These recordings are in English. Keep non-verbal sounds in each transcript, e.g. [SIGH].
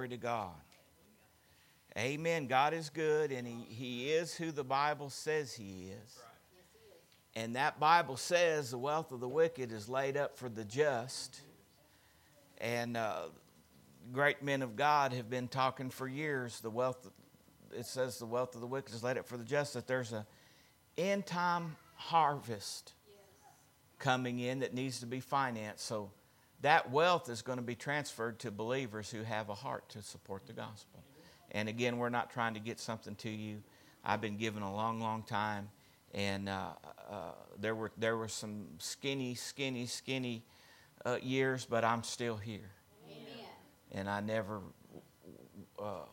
Glory to God. Amen. God is good, and he, he is who the Bible says He is. And that Bible says the wealth of the wicked is laid up for the just. And uh, great men of God have been talking for years. The wealth, it says the wealth of the wicked is laid up for the just, that there's a end time harvest coming in that needs to be financed. So that wealth is going to be transferred to believers who have a heart to support the gospel. And again, we're not trying to get something to you. I've been given a long, long time, and uh, uh, there were there were some skinny, skinny, skinny uh, years, but I'm still here. Amen. And I never, uh,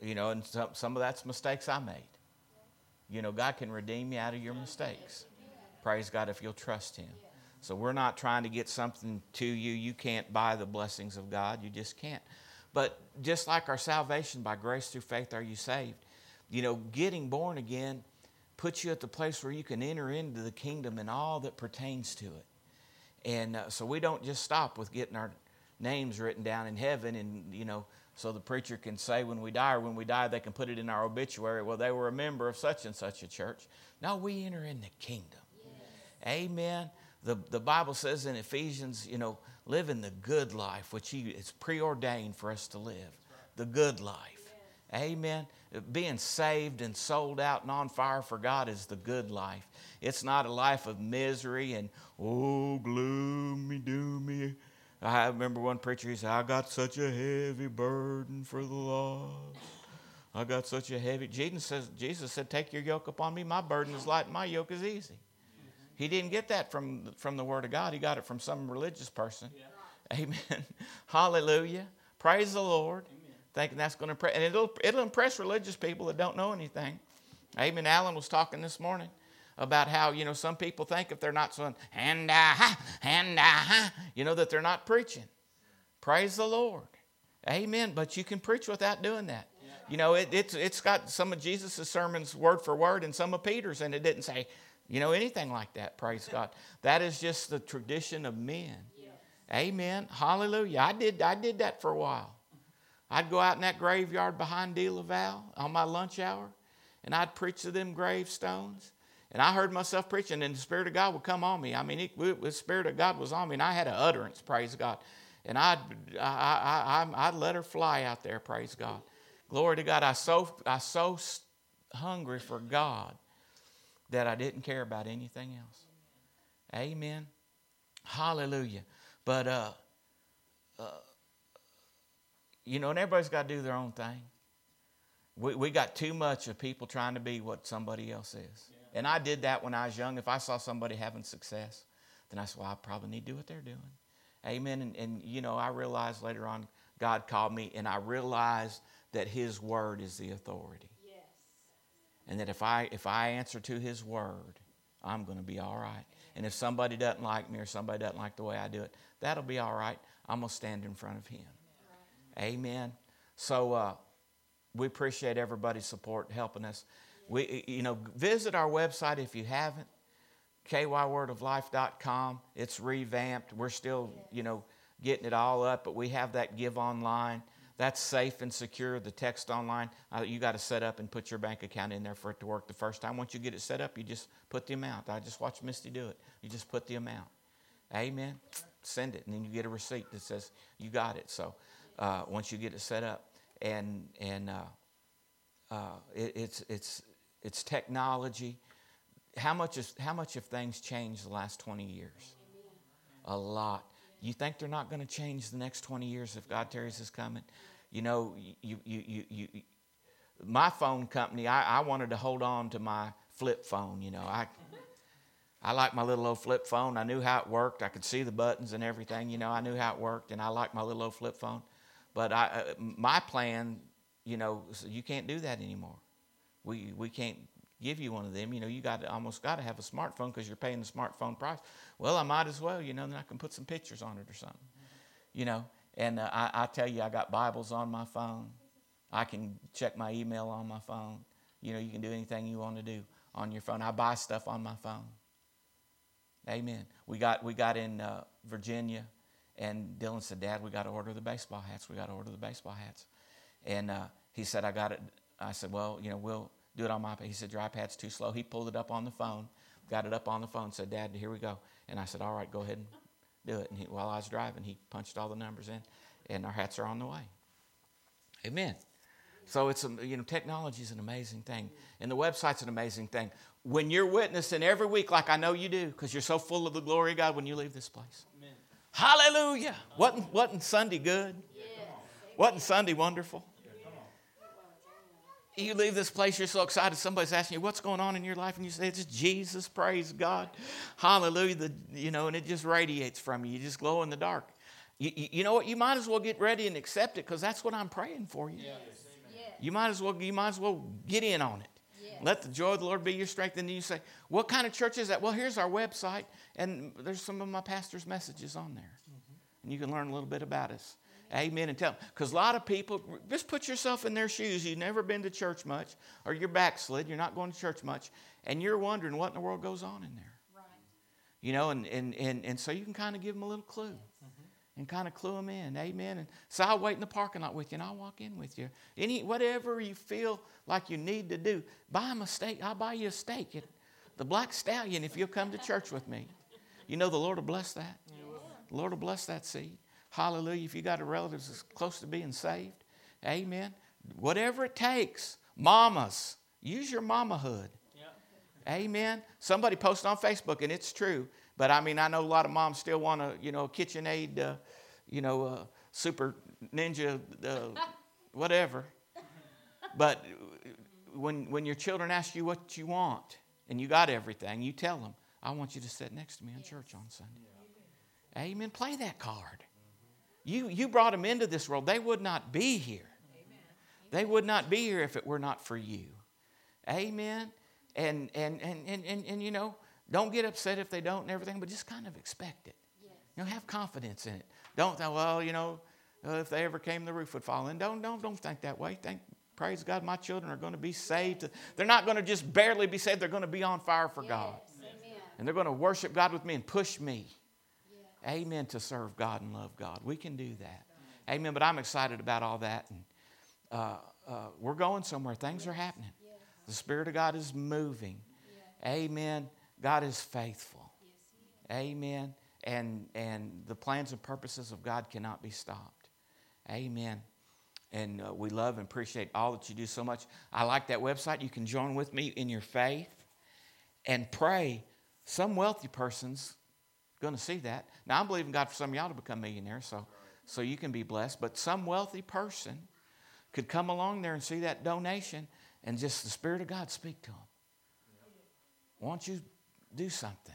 you know, and some, some of that's mistakes I made. You know, God can redeem you out of your mistakes. Praise God if you'll trust Him. So we're not trying to get something to you. You can't buy the blessings of God. You just can't. But just like our salvation by grace through faith are you saved, you know, getting born again puts you at the place where you can enter into the kingdom and all that pertains to it. And uh, so we don't just stop with getting our names written down in heaven and, you know, so the preacher can say when we die or when we die, they can put it in our obituary, well, they were a member of such and such a church. No, we enter in the kingdom. Yes. Amen. The, the Bible says in Ephesians, you know, living the good life, which He is preordained for us to live. The good life. Amen. Being saved and sold out and on fire for God is the good life. It's not a life of misery and, oh, gloomy, doomy. I remember one preacher, he said, I got such a heavy burden for the lost. I got such a heavy. Jesus says, Jesus said, Take your yoke upon me. My burden is light, my yoke is easy. He didn't get that from, from the Word of God, he got it from some religious person. Yeah. Amen. [LAUGHS] Hallelujah. Praise the Lord. Amen. Thinking that's going to impress, and it'll, it'll impress religious people that don't know anything. Amen. Alan was talking this morning about how, you know, some people think if they're not saying, and ah, and ah, you know, that they're not preaching. Praise the Lord. Amen. But you can preach without doing that. Yeah. You know, it, it's, it's got some of Jesus' sermons word for word and some of Peter's, and it didn't say, you know, anything like that, praise God. That is just the tradition of men. Amen. Hallelujah. I did, I did that for a while. I'd go out in that graveyard behind De La Val on my lunch hour, and I'd preach to them gravestones. And I heard myself preaching, and the Spirit of God would come on me. I mean, it, the Spirit of God was on me, and I had an utterance, praise God. And I'd, I, I, I'd let her fly out there, praise God. Glory to God. I so, I so hungry for God that I didn't care about anything else. Amen. Hallelujah. But, uh, uh, you know, and everybody's got to do their own thing. We, we got too much of people trying to be what somebody else is. Yeah. And I did that when I was young. If I saw somebody having success, then I said, well, I probably need to do what they're doing. Amen. And, and, you know, I realized later on, God called me, and I realized that His Word is the authority and that if I if I answer to His word, I'm going to be all right. And if somebody doesn't like me or somebody doesn't like the way I do it, that'll be all right. I'm going to stand in front of Him. Amen. So uh, we appreciate everybody's support helping us. We you know visit our website if you haven't. kywordoflife.com. It's revamped. We're still you know getting it all up, but we have that give online. That's safe and secure. The text online, uh, you got to set up and put your bank account in there for it to work the first time. Once you get it set up, you just put the amount. I just watched Misty do it. You just put the amount. Amen. Send it, and then you get a receipt that says you got it. So uh, once you get it set up, and and uh, uh it, it's it's it's technology. How much is how much have things changed the last twenty years? A lot. You think they're not going to change the next 20 years if God tarries is coming? You know, you, you, you, you, my phone company, I, I wanted to hold on to my flip phone. You know, I, I like my little old flip phone. I knew how it worked. I could see the buttons and everything. You know, I knew how it worked, and I like my little old flip phone. But I, uh, my plan, you know, you can't do that anymore. We, we can't give you one of them. You know, you got almost got to have a smartphone because you're paying the smartphone price. Well, I might as well, you know, then I can put some pictures on it or something. You know, and uh, I, I tell you, I got Bibles on my phone. I can check my email on my phone. You know, you can do anything you want to do on your phone. I buy stuff on my phone. Amen. We got we got in uh, Virginia, and Dylan said, "Dad, we got to order the baseball hats. We got to order the baseball hats." And uh, he said, I got it. I said, well, you know, we'll do it on my iPad. He said, your iPad's too slow. He pulled it up on the phone, got it up on the phone, said, Dad, here we go. And I said, all right, go ahead and do it. And he, while I was driving, he punched all the numbers in, and our hats are on the way. Amen. So it's a, you know technology is an amazing thing, and the website's an amazing thing. When you're witnessing every week, like I know you do, because you're so full of the glory of God when you leave this place. Amen. Hallelujah! Wasn't wasn't Sunday good? Yes. Wasn't Sunday wonderful? You leave this place, you're so excited. Somebody's asking you, What's going on in your life? And you say, It's Jesus, praise God. Hallelujah. The, you know, and it just radiates from you. You just glow in the dark. You, you, know what? You might as well get ready and accept it because that's what I'm praying for you. Yes. You might as well you might as well get in on it. Yes. Let the joy of the Lord be your strength. And then you say, What kind of church is that? Well, here's our website, and there's some of my pastor's messages on there. Mm-hmm. And you can learn a little bit about us. Amen. And tell Because a lot of people, just put yourself in their shoes. You've never been to church much, or you're backslid, you're not going to church much, and you're wondering what in the world goes on in there. Right. You know, and, and, and, and so you can kind of give them a little clue. Mm-hmm. And kind of clue them in, amen. And so I'll wait in the parking lot with you, and I'll walk in with you. Any whatever you feel like you need to do, buy them a steak. I'll buy you a steak, the Black Stallion, if you'll come to church with me. You know the Lord will bless that. The Lord will bless that seed. Hallelujah. If you got a relative that's close to being saved, amen. Whatever it takes, mamas, use your mamahood. Amen. Somebody posted on Facebook, and it's true. But I mean, I know a lot of moms still want a, you know, a KitchenAid, uh, you know, uh, super ninja, uh, [LAUGHS] whatever. But when, when your children ask you what you want and you got everything, you tell them, I want you to sit next to me in church on Sunday. Amen. Play that card. You, you brought them into this world. They would not be here. Amen. They would not be here if it were not for you. Amen. And, and, and, and, and, and you know, don't get upset if they don't and everything, but just kind of expect it. Yes. You know, have confidence in it. Don't think, well, you know, uh, if they ever came, the roof would fall in. Don't, don't, don't think that way. Think, praise God, my children are going to be saved. They're not going to just barely be saved. They're going to be on fire for yes. God. Amen. And they're going to worship God with me and push me Amen. To serve God and love God. We can do that. Amen. But I'm excited about all that. And uh, uh, we're going somewhere. Things are happening. The Spirit of God is moving. Amen. God is faithful. Amen. And, and the plans and purposes of God cannot be stopped. Amen. And uh, we love and appreciate all that you do so much. I like that website. You can join with me in your faith and pray. Some wealthy persons going to see that. Now, I'm believing God for some of y'all to become millionaires, so, so you can be blessed. But some wealthy person could come along there and see that donation and just the Spirit of God speak to them. Won't you do something?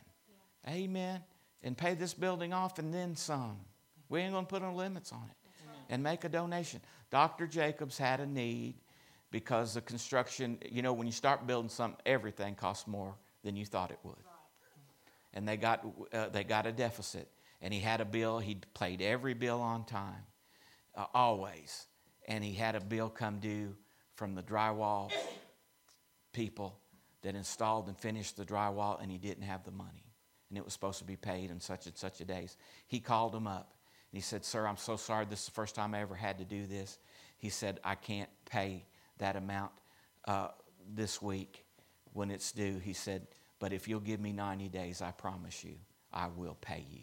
Amen. And pay this building off and then some. We ain't going to put no limits on it. And make a donation. Dr. Jacobs had a need because the construction, you know, when you start building something, everything costs more than you thought it would and they got, uh, they got a deficit. And he had a bill, he paid every bill on time, uh, always. And he had a bill come due from the drywall people that installed and finished the drywall, and he didn't have the money. And it was supposed to be paid in such and such a days. He called him up and he said, Sir, I'm so sorry. This is the first time I ever had to do this. He said, I can't pay that amount uh, this week when it's due. He said, but if you'll give me 90 days, I promise you, I will pay you.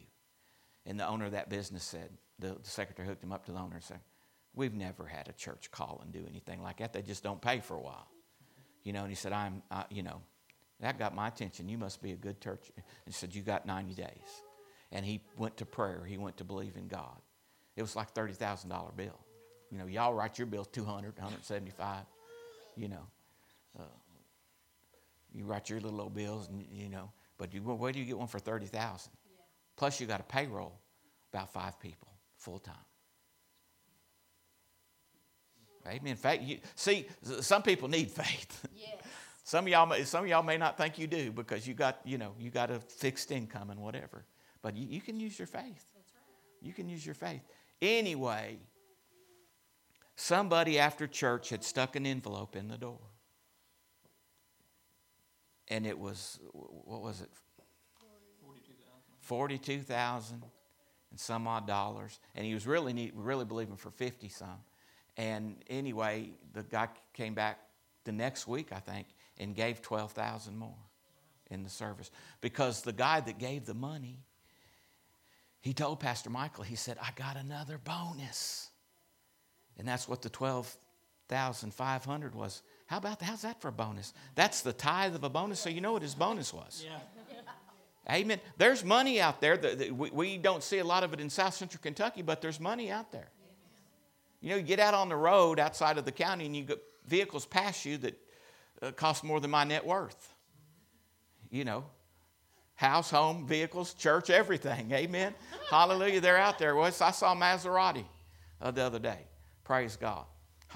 And the owner of that business said, the, the secretary hooked him up to the owner and said, We've never had a church call and do anything like that. They just don't pay for a while. You know, and he said, I'm, you know, that got my attention. You must be a good church. And he said, You got 90 days. And he went to prayer. He went to believe in God. It was like $30,000 bill. You know, y'all write your bill 200, 175, you know. Uh, you write your little old bills, and you know. But you, where do you get one for thirty thousand? Yeah. Plus, you got a payroll, about five people full time. Amen. Faith. You, see, some people need faith. [LAUGHS] Yes. some of y'all, some of y'all may not think you do because you got, you know, you got a fixed income and whatever. But you, you can use your faith. Right. You can use your faith. Anyway, somebody after church had stuck an envelope in the door and it was what was it 42,000 and some odd dollars and he was really need, really believing for 50 some And anyway, the guy came back the next week, I think, and gave 12,000 more in the service. Because the guy that gave the money, he told Pastor Michael, he said, I got another bonus. And that's what the 12,500 was. How about that? How's that for a bonus? That's the tithe of a bonus, so you know what his bonus was. Yeah. Amen. There's money out there. That, we, we don't see a lot of it in South Central Kentucky, but there's money out there. You know, you get out on the road outside of the county and you get vehicles pass you that uh, cost more than my net worth. You know, house, home, vehicles, church, everything. Amen. [LAUGHS] Hallelujah. They're out there. Well, I saw Maserati uh, the other day. Praise God.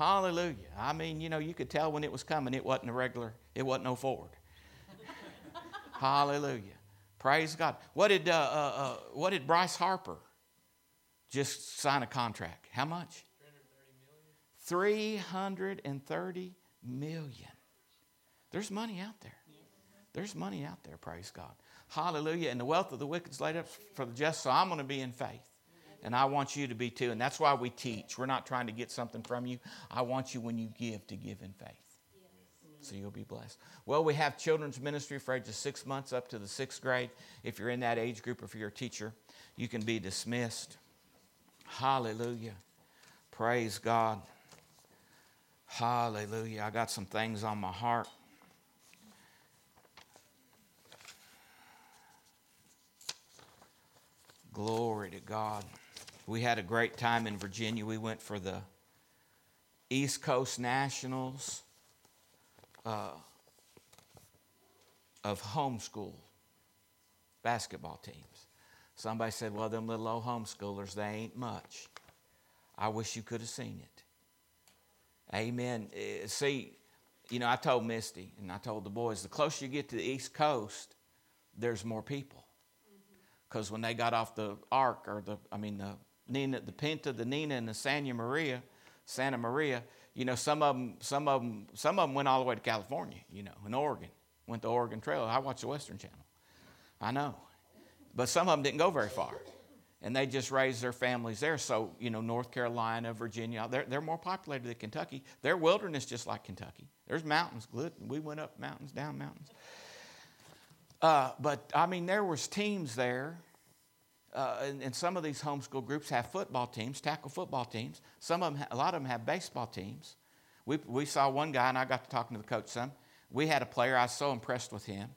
Hallelujah. I mean, you know, you could tell when it was coming, it wasn't a regular, it wasn't no Ford. [LAUGHS] Hallelujah. Praise God. What did, uh, uh, uh, what did Bryce Harper just sign a contract? How much? 330 million. There's money out there. There's money out there, praise God. Hallelujah. And the wealth of the wicked is laid up for the just, so I'm going to be in faith. And I want you to be too. And that's why we teach. We're not trying to get something from you. I want you, when you give, to give in faith. So you'll be blessed. Well, we have children's ministry for ages six months up to the sixth grade. If you're in that age group, if you're a teacher, you can be dismissed. Hallelujah. Praise God. Hallelujah. I got some things on my heart. Glory to God. We had a great time in Virginia. We went for the East Coast Nationals uh, of homeschool basketball teams. Somebody said, Well, them little old homeschoolers, they ain't much. I wish you could have seen it. Amen. Eh, see, you know, I told Misty and I told the boys, the closer you get to the East Coast, there's more people. Because mm-hmm. when they got off the Ark, or the, I mean, the Nina, the Pinta, the Nina, and the Santa Maria, Santa Maria, you know, some of them, some of them, some of them went all the way to California, you know, in Oregon, went the Oregon Trail. I watch the Western Channel. I know. But some of them didn't go very far and they just raised their families there. So, you know, North Carolina, Virginia, they're, they're more populated than Kentucky. They're wilderness just like Kentucky. There's mountains. We went up mountains, down mountains. Uh, but, I mean, there was teams there. Uh, and, and, some of these homeschool groups have football teams, tackle football teams. Some of them, a lot of them have baseball teams. We, we saw one guy, and I got to talking to the coach some. We had a player, I was so impressed with him.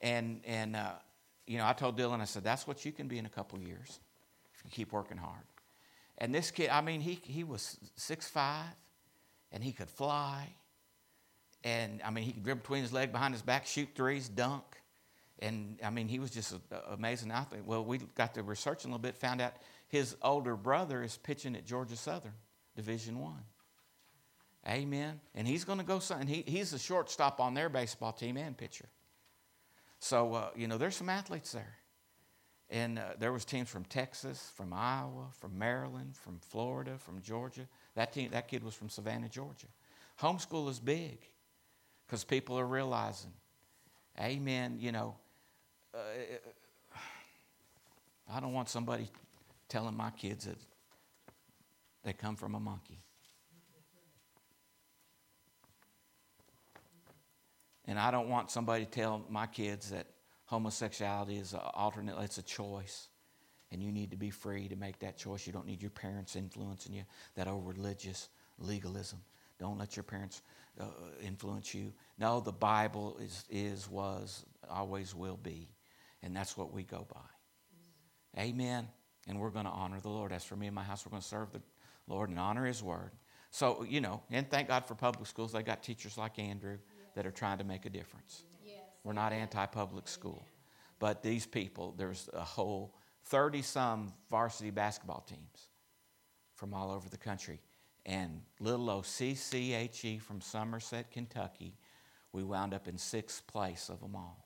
And, and uh, you know, I told Dylan, I said, that's what you can be in a couple years if you keep working hard. And this kid, I mean, he, he was six five, and he could fly. And I mean, he could dribble between his leg, behind his back, shoot threes, dunk. And I mean, he was just an amazing athlete. Well, we got to researching a little bit, found out his older brother is pitching at Georgia Southern, Division One. Amen. And he's going to go. And he, he's a shortstop on their baseball team and pitcher. So uh, you know, there's some athletes there. And uh, there was teams from Texas, from Iowa, from Maryland, from Florida, from Georgia. That, team, that kid was from Savannah, Georgia. Homeschool is big because people are realizing, amen, you know, uh, I don't want somebody telling my kids that they come from a monkey. And I don't want somebody to tell my kids that homosexuality is an alternate, it's a choice. And you need to be free to make that choice. You don't need your parents influencing you, that old religious legalism. Don't let your parents uh, influence you. No, the Bible is, is, was, always will be. And that's what we go by. Amen. And we're going to honor the Lord. As for me and my house, we're going to serve the Lord and honor His word. So, you know, and thank God for public schools. They got teachers like Andrew that are trying to make a difference. We're not anti public school. But these people, there's a whole 30 some varsity basketball teams from all over the country. And little OCCHE from Somerset, Kentucky, we wound up in sixth place of them all.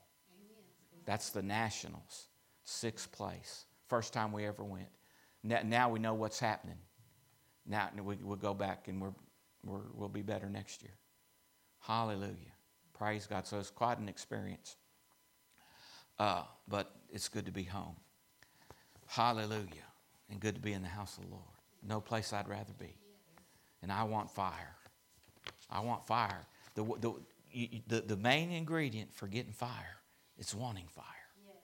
That's the Nationals, sixth place. First time we ever went. Now we know what's happening. Now we, will go back and we're, we're, we'll be better next year. Hallelujah. Praise God. So it's quite an experience. Uh, but it's good to be home. Hallelujah. And good to be in the house of the Lord. No place I'd rather be. and I want fire. I want fire. The, the, the, the main ingredient for getting fire is wanting fire. Yes.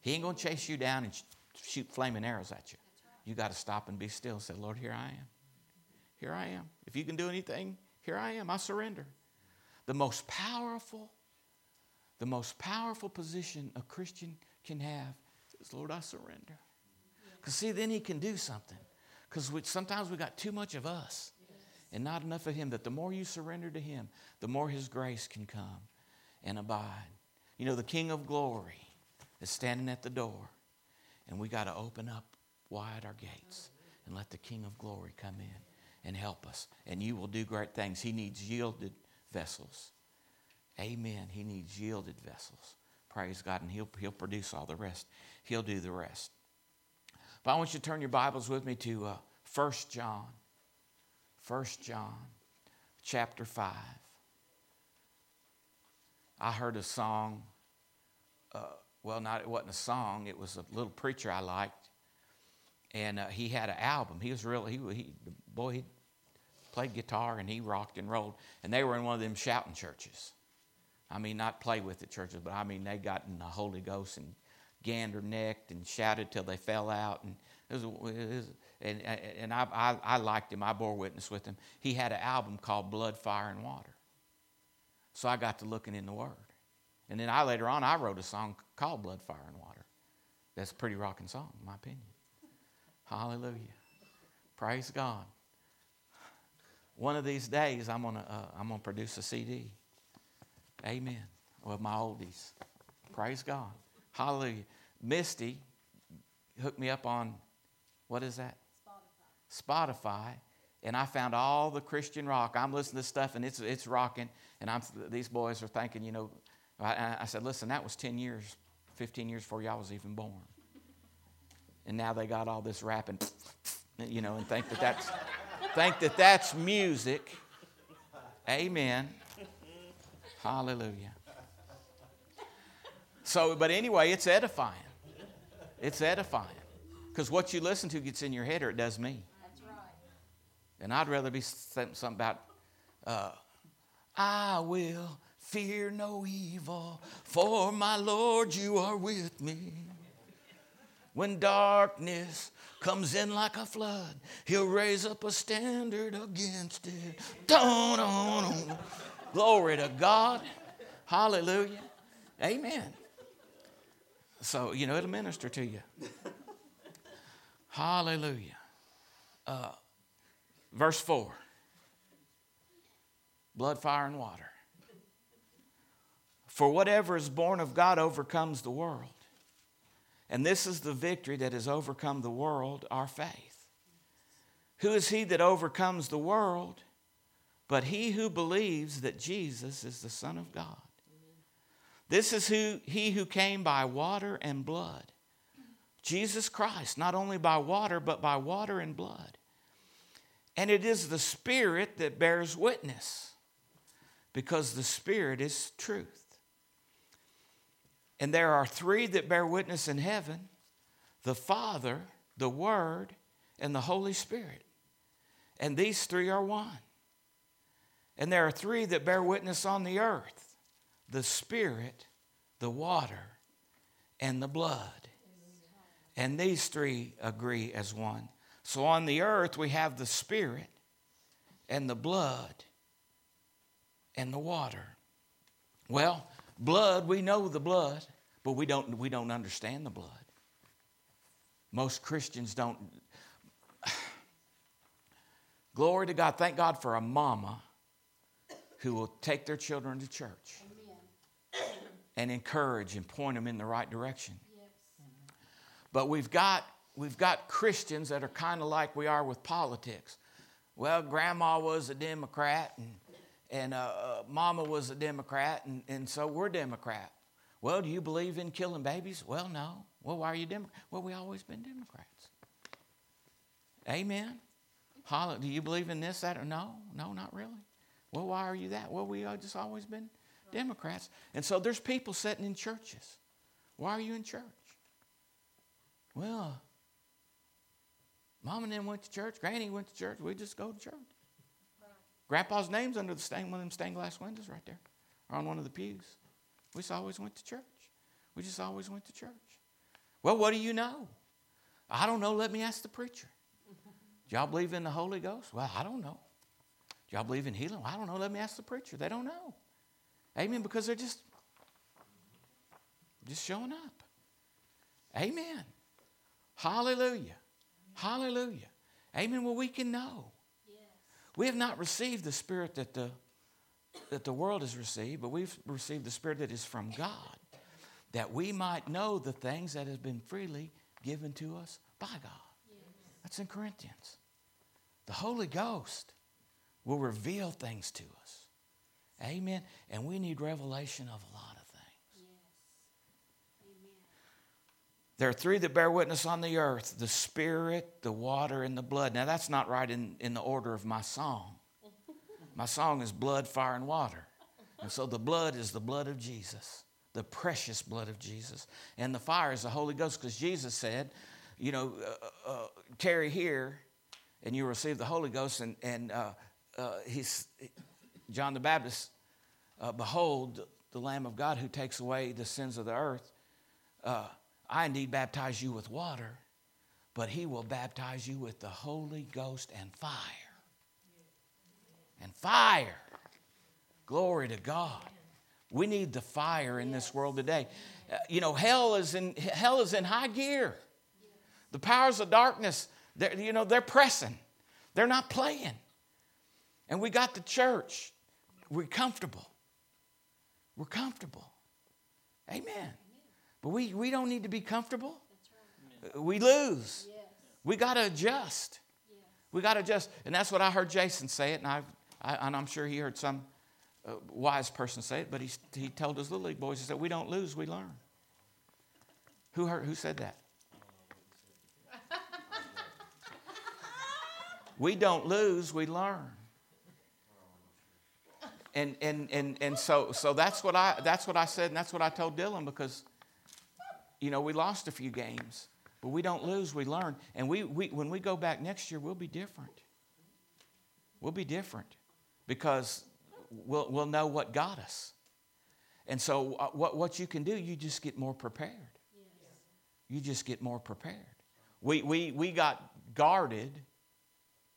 He ain't going to chase you down and shoot flaming arrows at you. You got to stop and be still and say, Lord, here I am. Here I am. If you can do anything, here I am. I surrender. The most powerful, the most powerful position a Christian can have is, Lord, I surrender. Because see, then he can do something. Because sometimes we got too much of us and not enough of him. That the more you surrender to him, the more his grace can come and abide. You know, the King of glory is standing at the door, and we got to open up wide our gates and let the King of glory come in and help us. And you will do great things. He needs yielded vessels. Amen. He needs yielded vessels. Praise God. And he'll, he'll produce all the rest. He'll do the rest. But I want you to turn your Bibles with me to uh, 1 John. 1 John chapter 5. I heard a song. Uh, well, not it wasn't a song. It was a little preacher I liked, and uh, he had an album. He was really he, he boy he played guitar and he rocked and rolled. And they were in one of them shouting churches. I mean, not play with the churches, but I mean they got in the Holy Ghost and gander necked and shouted till they fell out. And it was, it was and, and I, I, I liked him. I bore witness with him. He had an album called Blood, Fire, and Water. So I got to looking in the Word. And then I later on I wrote a song called Blood, Fire, and Water. That's a pretty rocking song, in my opinion. Hallelujah. Praise God. One of these days I'm gonna uh, I'm gonna produce a CD. Amen. Of my oldies. Praise God. Hallelujah. Misty hooked me up on what is that? Spotify, and I found all the Christian rock. I'm listening to stuff, and it's it's rocking. And I'm these boys are thinking, you know, I, I said, listen, that was 10 years, 15 years before y'all was even born. And now they got all this rapping, you know, and think that that's think that that's music. Amen. Hallelujah. So, but anyway, it's edifying. It's edifying. Because what you listen to gets in your head or it does me. And I'd rather be saying something about, uh, I will fear no evil, for my Lord, you are with me. When darkness comes in like a flood, he'll raise up a standard against it. Dun, dun, dun. Glory to God. Hallelujah. Amen. So, you know, it'll minister to you. Hallelujah. Uh, Verse 4 blood, fire, and water. For whatever is born of God overcomes the world. And this is the victory that has overcome the world, our faith. Who is he that overcomes the world? But he who believes that Jesus is the Son of God. This is who, he who came by water and blood. Jesus Christ, not only by water, but by water and blood. And it is the Spirit that bears witness because the Spirit is truth. And there are three that bear witness in heaven the Father, the Word, and the Holy Spirit. And these three are one. And there are three that bear witness on the earth the Spirit, the water, and the blood. And these three agree as one. So on the earth, we have the Spirit and the blood and the water. Well, blood, we know the blood, but we don't, we don't understand the blood. Most Christians don't. [SIGHS] Glory to God. Thank God for a mama who will take their children to church Amen. and encourage and point them in the right direction. Yes. But we've got we've got Christians that are kind of like we are with politics. Well, grandma was a Democrat and, and uh, uh, mama was a Democrat, and, and so we're Democrat. Well, do you believe in killing babies? Well, no. Well, why are you Democrat? Well, we always been Democrats. Amen. Holla, do you believe in this, that, or no? No, not really. Well, why are you that? Well, we just always been Democrats. And so there's people sitting in churches. Why are you in church? Well, Mom and them went to church. Granny went to church. We just go to church. Grandpa's name's under the stain, one of them stained glass windows right there, or on one of the pews. We just always went to church. We just always went to church. Well, what do you know? I don't know. Let me ask the preacher. Do y'all believe in the Holy Ghost? Well, I don't know. Do y'all believe in healing? Well, I don't know. Let me ask the preacher. They don't know. Amen. Because they're just just showing up. Amen. Hallelujah. Hallelujah. Amen. Well, we can know. We have not received the spirit that the that the world has received, but we've received the spirit that is from God, that we might know the things that have been freely given to us by God. That's in Corinthians. The Holy Ghost will reveal things to us. Amen. And we need revelation of a lot of things. There are three that bear witness on the earth the Spirit, the water, and the blood. Now, that's not right in, in the order of my song. My song is blood, fire, and water. And so the blood is the blood of Jesus, the precious blood of Jesus. And the fire is the Holy Ghost because Jesus said, you know, uh, uh, tarry here and you receive the Holy Ghost. And, and uh, uh he's, John the Baptist, uh, behold the Lamb of God who takes away the sins of the earth. Uh, I indeed baptize you with water, but he will baptize you with the Holy Ghost and fire. And fire. Glory to God. We need the fire in this world today. you know, hell is in hell is in high gear. The powers of darkness, they're, you know, they're pressing. They're not playing. And we got the church. We're comfortable. We're comfortable. Amen. But we, we don't need to be comfortable. We lose. We got to adjust. We got to adjust. And that's what I heard Jason say it, and, I, I, and I'm sure he heard some uh, wise person say it, but he, he told his little league boys, he said, We don't lose, we learn. Who, heard, who said that? [LAUGHS] We don't lose, we learn. And, and, and, and so, so that's, what I, that's what I said, and that's what I told Dylan because, you know, we lost a few games, but we don't lose, we learn. And we, we, when we go back next year, we'll be different. We'll be different because we'll, we'll know what got us. And so, uh, what, what you can do, you just get more prepared. You just get more prepared. We, we, we got guarded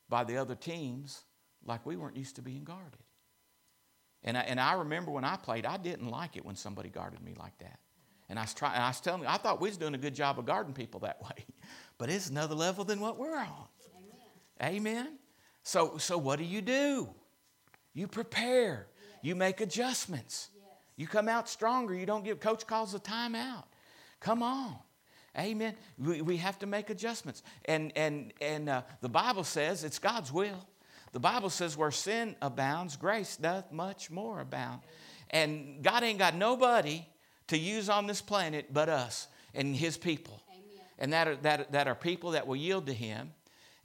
by the other teams like we weren't used to being guarded. And I, and I remember when I played, I didn't like it when somebody guarded me like that. And I was trying, I was telling you, I thought we was doing a good job of guarding people that [LAUGHS] way. But it's another level than what we're on. Amen. Amen. So, so what do you do? You prepare. Yes. You make adjustments. Yes. You come out stronger. You don't give, coach calls a timeout. Come on. Amen. We, we have to make adjustments. And, and, and uh, the Bible says it's God's will. The Bible says where sin abounds, grace doth much more abound. And God ain't got nobody to use on this planet but us and His people. Amen. And that are, that, that are people that will yield to Him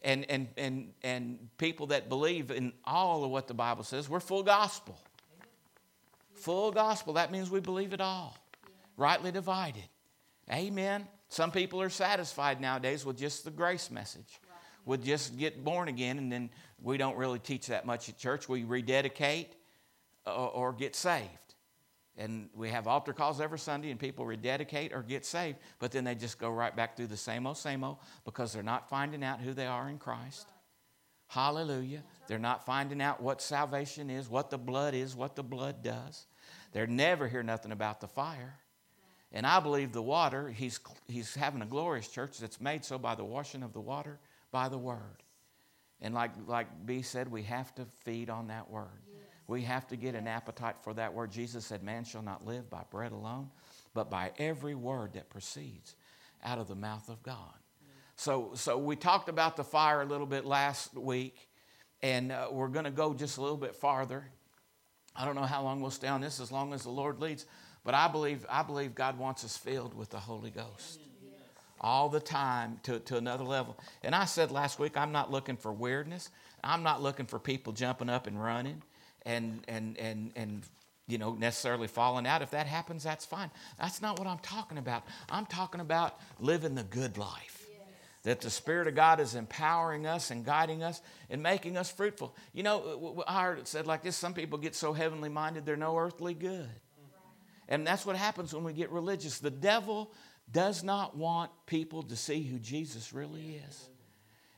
and, and, and, and people that believe in all of what the Bible says. We're full gospel. Full gospel. That means we believe it all. Rightly divided. Amen. Some people are satisfied nowadays with just the grace message, right. with just get born again, and then we don't really teach that much at church. We rededicate or, uh, or get saved. And we have altar calls every Sunday, and people rededicate or get saved, but then they just go right back through the same old, same old because they're not finding out who they are in Christ. Hallelujah. They're not finding out what salvation is, what the blood is, what the blood does. They're never hear nothing about the fire. And I believe the water, he's, he's having a glorious church that's made so by the washing of the water by the word. And like, like B said, we have to feed on that word. We have to get an appetite for that word. Jesus said, Man shall not live by bread alone, but by every word that proceeds out of the mouth of God. So, so we talked about the fire a little bit last week, and uh, we're going to go just a little bit farther. I don't know how long we'll stay on this, as long as the Lord leads. But I believe, I believe God wants us filled with the Holy Ghost all the time to, to another level. And I said last week, I'm not looking for weirdness. I'm not looking for people jumping up and running and, and, and, and you know, necessarily falling out. If that happens, that's fine. That's not what I'm talking about. I'm talking about living the good life. that the Spirit of God is empowering us and guiding us and making us fruitful. You know, I heard it said like this some people get so heavenly minded, they're no earthly good. And that's what happens when we get religious. The devil does not want people to see who Jesus really is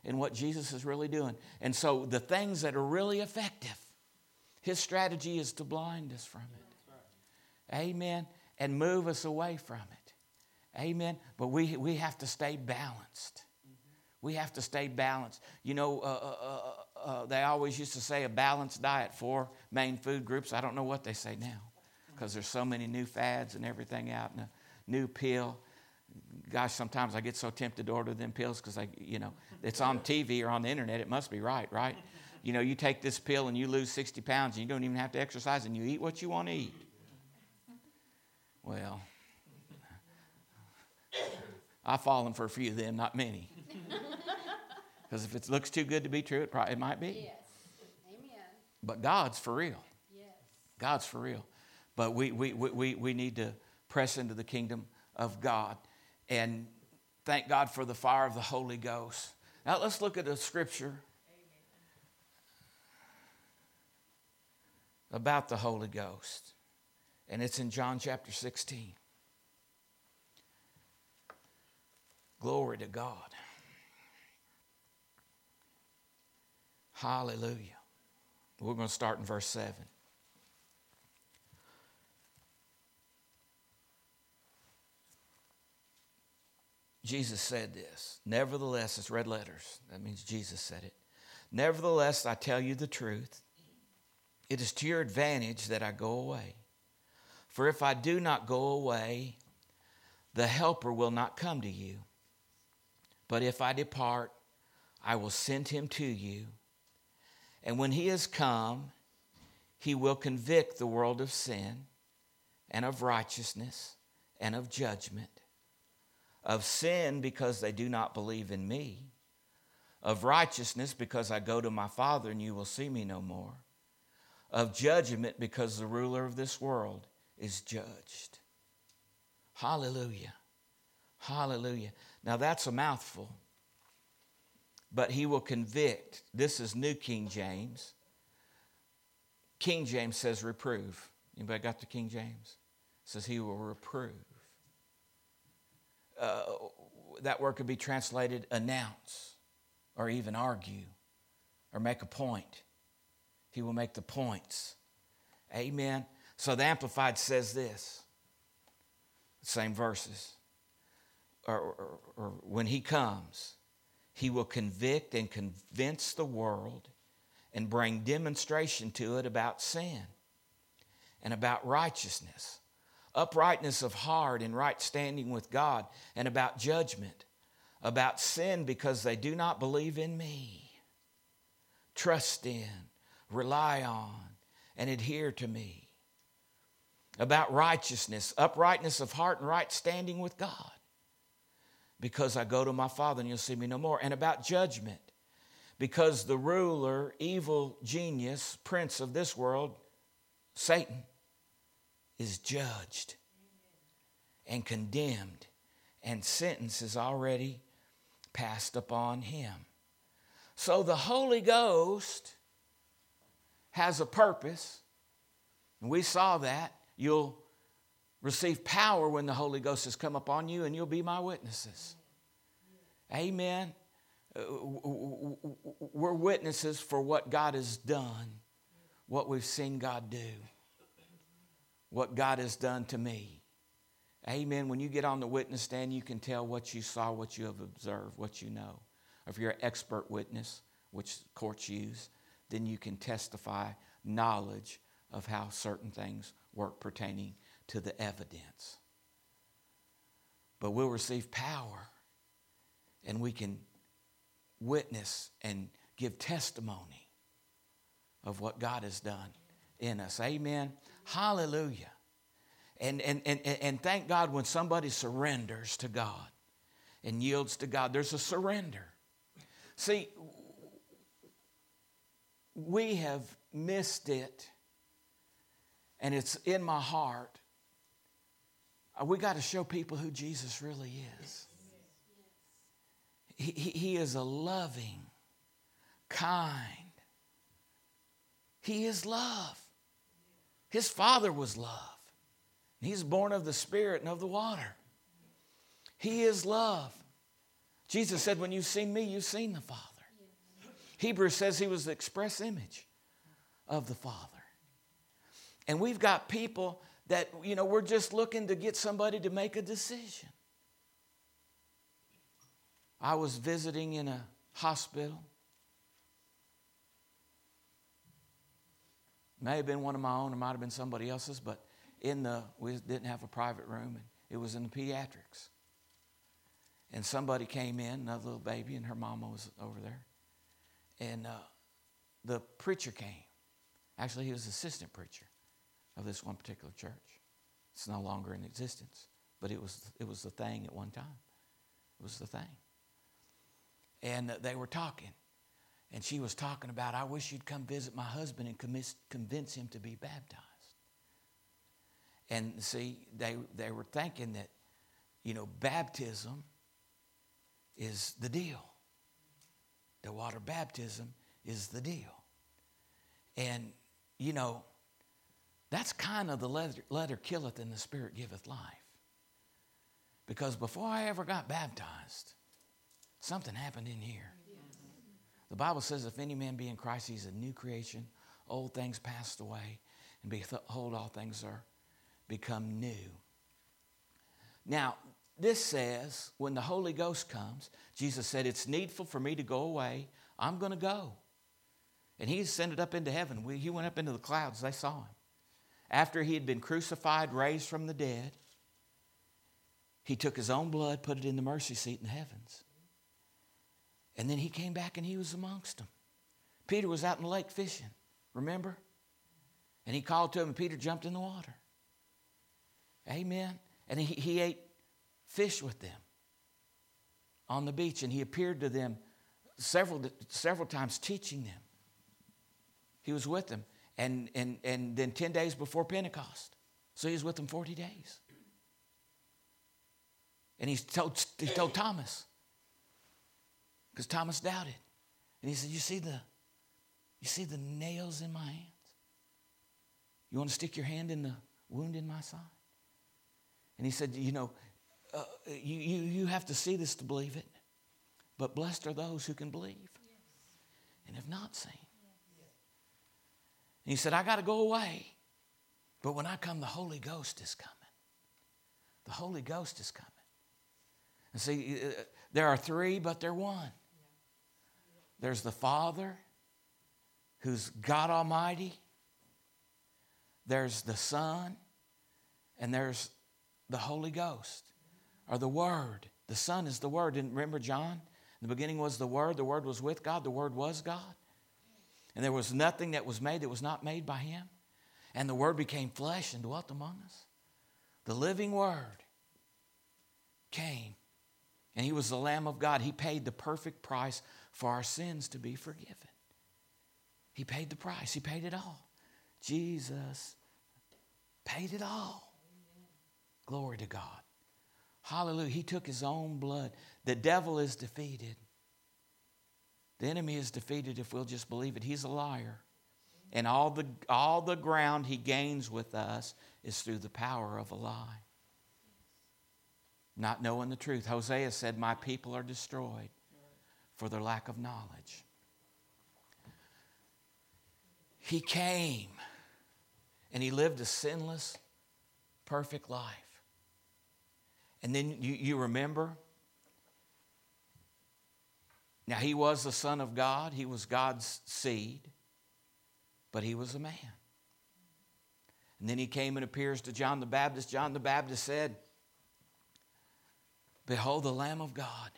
and what Jesus is really doing. And so the things that are really effective, his strategy is to blind us from it. Amen. And move us away from it. Amen. But we, we have to stay balanced. We have to stay balanced. You know, uh, uh, uh, uh, they always used to say a balanced diet, four main food groups. I don't know what they say now because there's so many new fads and everything out and a new pill. Gosh, sometimes I get so tempted to order them pills because I, you know, it's on TV or on the internet. It must be right, right? You know, you take this pill and you lose 60 pounds and you don't even have to exercise and you eat what you want to eat. Well, I've fallen for a few of them, not many. [LAUGHS] Because if it looks too good to be true, it, probably, it might be. Yes. Amen. But God's for real. Yes. God's for real. But we, we, we, we need to press into the kingdom of God. And thank God for the fire of the Holy Ghost. Now let's look at a scripture about the Holy Ghost. And it's in John chapter 16. Glory to God. Hallelujah. We're going to start in verse 7. Jesus said this. Nevertheless, it's red letters. That means Jesus said it. Nevertheless, I tell you the truth. It is to your advantage that I go away. For if I do not go away, the Helper will not come to you. But if I depart, I will send him to you. And when he has come, he will convict the world of sin and of righteousness and of judgment. Of sin because they do not believe in me. Of righteousness because I go to my Father and you will see me no more. Of judgment because the ruler of this world is judged. Hallelujah. Hallelujah. Now that's a mouthful but he will convict. This is New King James. King James says reprove. Anybody got the King James? It says he will reprove. Uh, that word could be translated announce or even argue or make a point. He will make the points. Amen. So the Amplified says this same verses. Or, or, or when he comes, he will convict and convince the world and bring demonstration to it about sin and about righteousness, uprightness of heart and right standing with God, and about judgment, about sin because they do not believe in me, trust in, rely on, and adhere to me, about righteousness, uprightness of heart and right standing with God because I go to my Father and you'll see me no more. And about judgment, because the ruler, evil genius, prince of this world, Satan, is judged and condemned, and sentence is already passed upon him. So the Holy Ghost has a purpose, and we saw that. You'll receive power when the Holy Ghost has come upon you, and you'll be my witnesses. Amen. Uh, we're witnesses for what God has done, what we've seen God do, what God has done to me. Amen. When you get on the witness stand, you can tell what you saw, what you have observed, what you know. If you're an expert witness, which courts use, then you can testify knowledge of how certain things work pertaining to the evidence. But we'll receive power and we can witness and give testimony of what God has done in us. Amen. Hallelujah. And, and, and, and thank God when somebody surrenders to God and yields to God, there's a surrender. See, we have missed it, and it's in my heart uh, we got to show people who Jesus really is. He, he, he is a loving, kind. He is love. His father was love. He's born of the Spirit and of the water. He is love. Jesus said, When you've seen me, you've seen the Father. Hebrews says he was the express image of the Father. And we've got people that, you know, we're just looking to get somebody to make a decision. I was visiting in a hospital. May have been one of my own, it might have been somebody else's, but in the, we didn't have a private room, and it was in the pediatrics. And somebody came in, another little baby, and her mama was over there. And uh, the preacher came. Actually, he was assistant preacher of this one particular church. It's no longer in existence, but it was, it was the thing at one time. It was the thing. And uh, they were talking. And she was talking about, I wish you'd come visit my husband and convince him to be baptized. And see, they, they were thinking that, you know, baptism is the deal. The water baptism is the deal. And, you know, that's kind of the letter, letter killeth and the spirit giveth life. Because before I ever got baptized, something happened in here. The Bible says, if any man be in Christ, he's a new creation. Old things passed away, and behold, all things are become new. Now, this says when the Holy Ghost comes, Jesus said, It's needful for me to go away. I'm going to go. And he ascended up into heaven. He went up into the clouds. They saw him. After he had been crucified, raised from the dead, he took his own blood, put it in the mercy seat in the heavens. And then he came back and he was amongst them. Peter was out in the lake fishing, remember? And he called to him, and Peter jumped in the water. Amen. And he, he ate fish with them on the beach, and he appeared to them several, several times teaching them. He was with them. And, and, and then 10 days before Pentecost. So he was with them 40 days. And he told, he told Thomas, because Thomas doubted. And he said, You see the you see the nails in my hands? You want to stick your hand in the wound in my side? And he said, You know, uh, you, you, you have to see this to believe it. But blessed are those who can believe and have not seen. And he said, I got to go away. But when I come, the Holy Ghost is coming. The Holy Ghost is coming. And see, uh, there are three, but they're one. There's the Father, who's God Almighty. There's the Son, and there's the Holy Ghost, or the Word. The Son is the Word. Didn't remember, John? In the beginning was the Word, the Word was with God, the Word was God. And there was nothing that was made that was not made by Him. And the Word became flesh and dwelt among us. The living Word came, and He was the Lamb of God. He paid the perfect price for our sins to be forgiven. He paid the price, He paid it all. Jesus paid it all. Glory to God. Hallelujah. He took his own blood. The devil is defeated. The enemy is defeated if we'll just believe it. He's a liar. And all the, all the ground he gains with us is through the power of a lie. Not knowing the truth. Hosea said, My people are destroyed for their lack of knowledge. He came and he lived a sinless, perfect life. And then you, you remember? Now, he was the Son of God, he was God's seed, but he was a man. And then he came and appears to John the Baptist. John the Baptist said, Behold the Lamb of God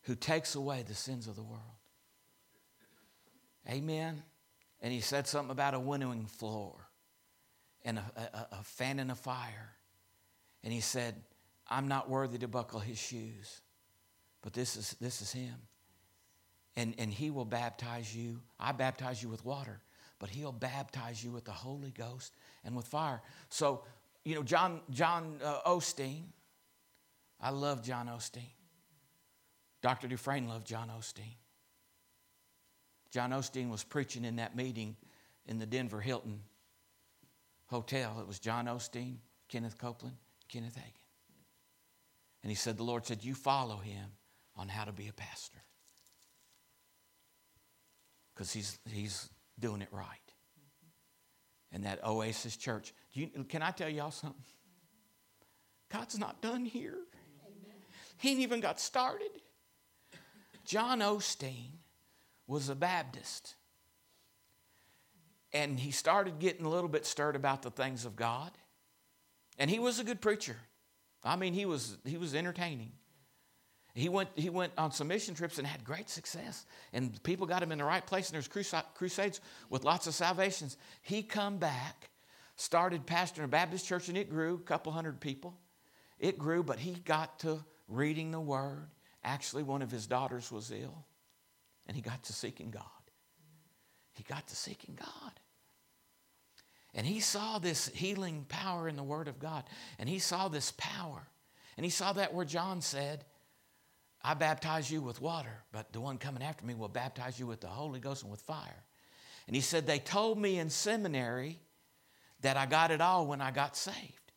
who takes away the sins of the world. Amen. And he said something about a winnowing floor and a, a, a fan in a fire. And he said, I'm not worthy to buckle his shoes, but this is, this is him. And, and he will baptize you. I baptize you with water, but he'll baptize you with the Holy Ghost and with fire. So, you know, John, John uh, Osteen, I love John Osteen. Dr. Dufresne loved John Osteen. John Osteen was preaching in that meeting in the Denver Hilton Hotel. It was John Osteen, Kenneth Copeland, Kenneth Hagin. And he said, The Lord said, You follow him on how to be a pastor. Because he's, he's doing it right. And that Oasis Church. You, can I tell y'all something? God's not done here. He ain't even got started. John Osteen was a Baptist. And he started getting a little bit stirred about the things of God. And he was a good preacher. I mean, he was, he was entertaining. He went, he went on some mission trips and had great success. And people got him in the right place, and there's crusades with lots of salvations. He come back, started pastoring a Baptist church, and it grew, a couple hundred people. It grew, but he got to reading the Word. Actually, one of his daughters was ill, and he got to seeking God. He got to seeking God. And he saw this healing power in the Word of God. And he saw this power. And he saw that where John said, I baptize you with water, but the one coming after me will baptize you with the Holy Ghost and with fire. And he said, They told me in seminary that I got it all when I got saved.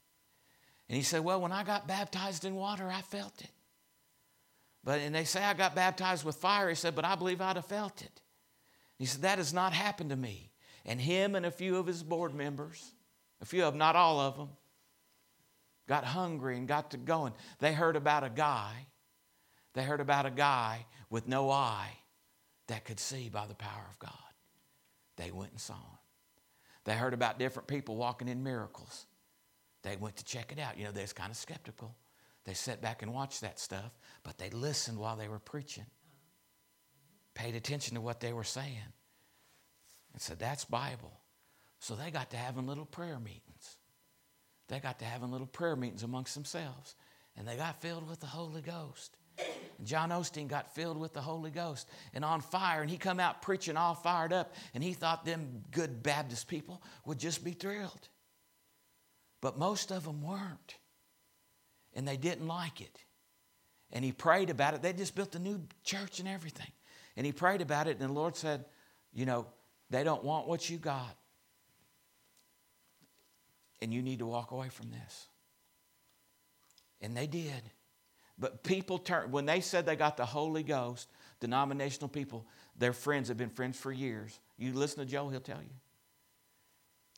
And he said, Well, when I got baptized in water, I felt it. But and they say I got baptized with fire. He said, But I believe I'd have felt it. He said, That has not happened to me. And him and a few of his board members, a few of them, not all of them, got hungry and got to going. They heard about a guy, they heard about a guy with no eye that could see by the power of God. They went and saw him. They heard about different people walking in miracles. They went to check it out. You know, they was kind of skeptical. They sat back and watched that stuff, but they listened while they were preaching, paid attention to what they were saying, and said, That's Bible. So they got to having little prayer meetings. They got to having little prayer meetings amongst themselves, and they got filled with the Holy Ghost. And John Osteen got filled with the Holy Ghost and on fire, and he come out preaching all fired up, and he thought them good Baptist people would just be thrilled. But most of them weren't and they didn't like it. And he prayed about it. They just built a new church and everything. And he prayed about it, and the Lord said, You know, they don't want what you got. And you need to walk away from this. And they did. But people turned, when they said they got the Holy Ghost, denominational people, their friends have been friends for years. You listen to Joe, he'll tell you.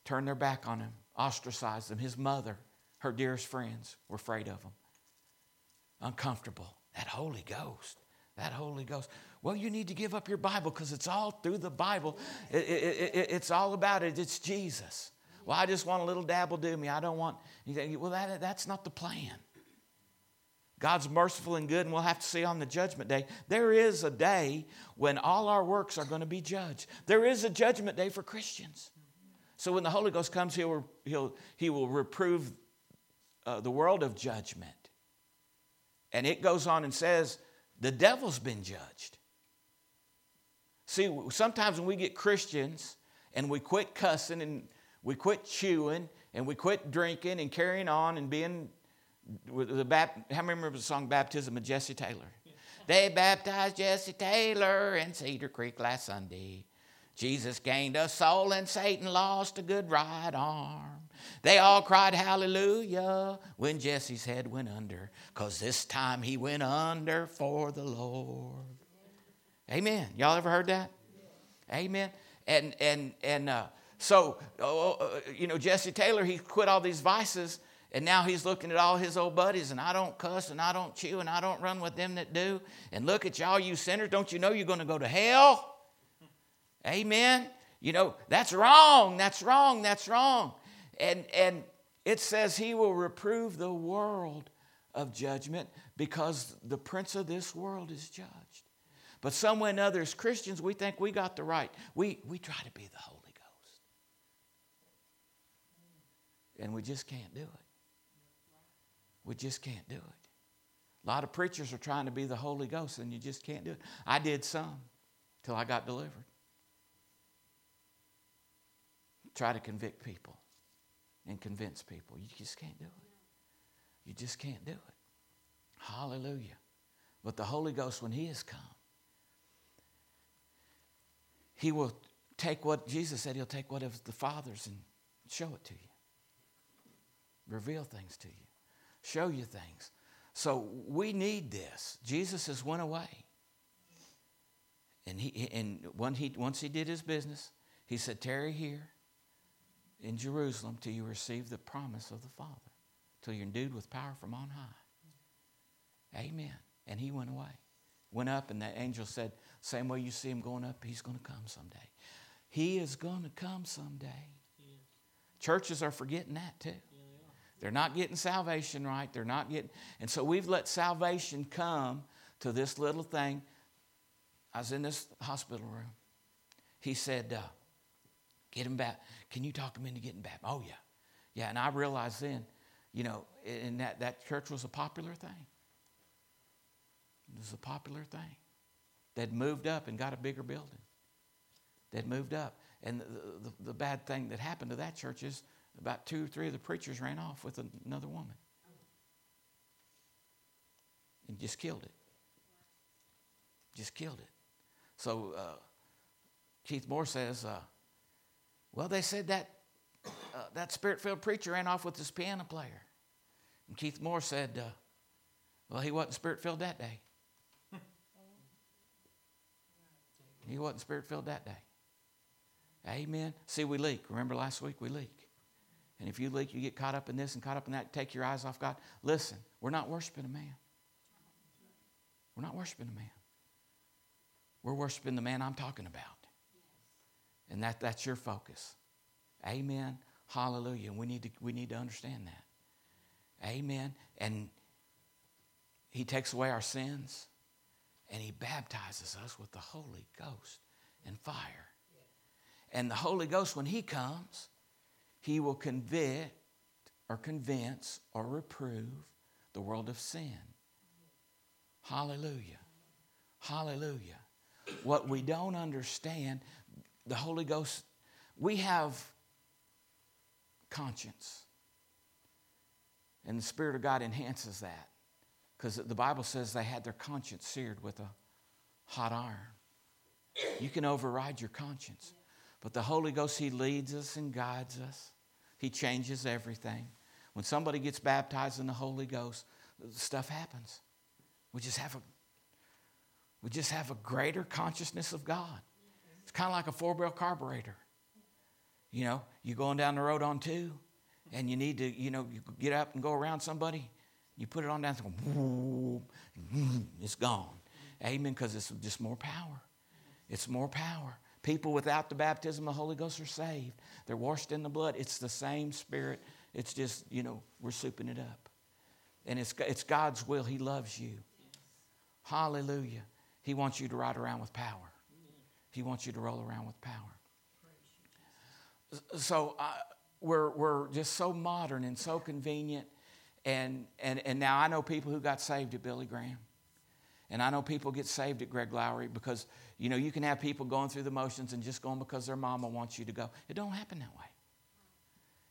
Turn their back on him, ostracize them. His mother her dearest friends were afraid of him. Uncomfortable. That Holy Ghost. That Holy Ghost. Well, you need to give up your Bible because it's all through the Bible. It, it, it, it's all about it. It's Jesus. Well, I just want a little dabble do me. I don't want. Well, that, that's not the plan. God's merciful and good, and we'll have to see on the judgment day. There is a day when all our works are going to be judged. There is a judgment day for Christians. So when the Holy Ghost comes, he'll, he'll, he will reprove uh, the world of judgment. And it goes on and says, the devil's been judged. See, sometimes when we get Christians and we quit cussing and we quit chewing and we quit drinking and carrying on and being with the Bap- how many remember the song Baptism of Jesse Taylor? [LAUGHS] they baptized Jesse Taylor in Cedar Creek last Sunday. Jesus gained a soul and Satan lost a good right arm. They all cried hallelujah when Jesse's head went under, because this time he went under for the Lord. Amen. Y'all ever heard that? Amen. And and and uh, so uh, you know Jesse Taylor, he quit all these vices, and now he's looking at all his old buddies, and I don't cuss, and I don't chew, and I don't run with them that do. And look at y'all, you sinners. Don't you know you're going to go to hell? Amen. You know that's wrong. That's wrong. That's wrong. And, and it says he will reprove the world of judgment because the prince of this world is judged. But some way or other, as Christians, we think we got the right. We, we try to be the Holy Ghost. And we just can't do it. We just can't do it. A lot of preachers are trying to be the Holy Ghost, and you just can't do it. I did some till I got delivered. Try to convict people and convince people. You just can't do it. You just can't do it. Hallelujah. But the Holy Ghost, when He has come, He will take what Jesus said, He'll take what of the Father's and show it to you, reveal things to you, show you things. So we need this. Jesus has went away. And, he, and when he, once he did his business, he said, Tarry here in Jerusalem till you receive the promise of the Father, till you're endued with power from on high. Amen. And he went away. Went up, and that angel said, Same way you see him going up, he's going to come someday. He is going to come someday. Churches are forgetting that too. They're not getting salvation right. They're not getting, and so we've let salvation come to this little thing. I was in this hospital room. He said, uh, "Get him back. Can you talk him into getting back?" Oh yeah, yeah. And I realized then, you know, and that that church was a popular thing. It was a popular thing. They'd moved up and got a bigger building. They'd moved up, and the, the, the bad thing that happened to that church is about two or three of the preachers ran off with another woman and just killed it. Just killed it. So uh, Keith Moore says, uh, well, they said that uh, that spirit-filled preacher ran off with his piano player. And Keith Moore said, uh, well, he wasn't spirit-filled that day. He wasn't spirit-filled that day. Amen. See, we leak. Remember last week we leak. And if you leak, you get caught up in this and caught up in that, take your eyes off God. Listen, we're not worshiping a man. We're not worshiping a man. We're worshiping the man I'm talking about. And that, that's your focus. Amen. Hallelujah. We need to, we need to understand that. Amen. And he takes away our sins and he baptizes us with the Holy Ghost and fire. And the Holy Ghost, when he comes, he will convict or convince or reprove the world of sin. Hallelujah. Hallelujah. What we don't understand, the Holy Ghost, we have conscience. And the Spirit of God enhances that. Because the Bible says they had their conscience seared with a hot iron. You can override your conscience. But the Holy Ghost, He leads us and guides us. He changes everything. When somebody gets baptized in the Holy Ghost, stuff happens. We just have a we just have a greater consciousness of God. It's kind of like a four-barrel carburetor. You know, you're going down the road on two, and you need to, you know, you get up and go around somebody. You put it on down, it's gone. Amen. Because it's just more power. It's more power. People without the baptism of the Holy Ghost are saved. They're washed in the blood. It's the same Spirit. It's just, you know, we're souping it up. And it's, it's God's will. He loves you. Hallelujah. He wants you to ride around with power, He wants you to roll around with power. So uh, we're, we're just so modern and so convenient. And, and, and now I know people who got saved at Billy Graham. And I know people get saved at Greg Laurie because, you know, you can have people going through the motions and just going because their mama wants you to go. It don't happen that way.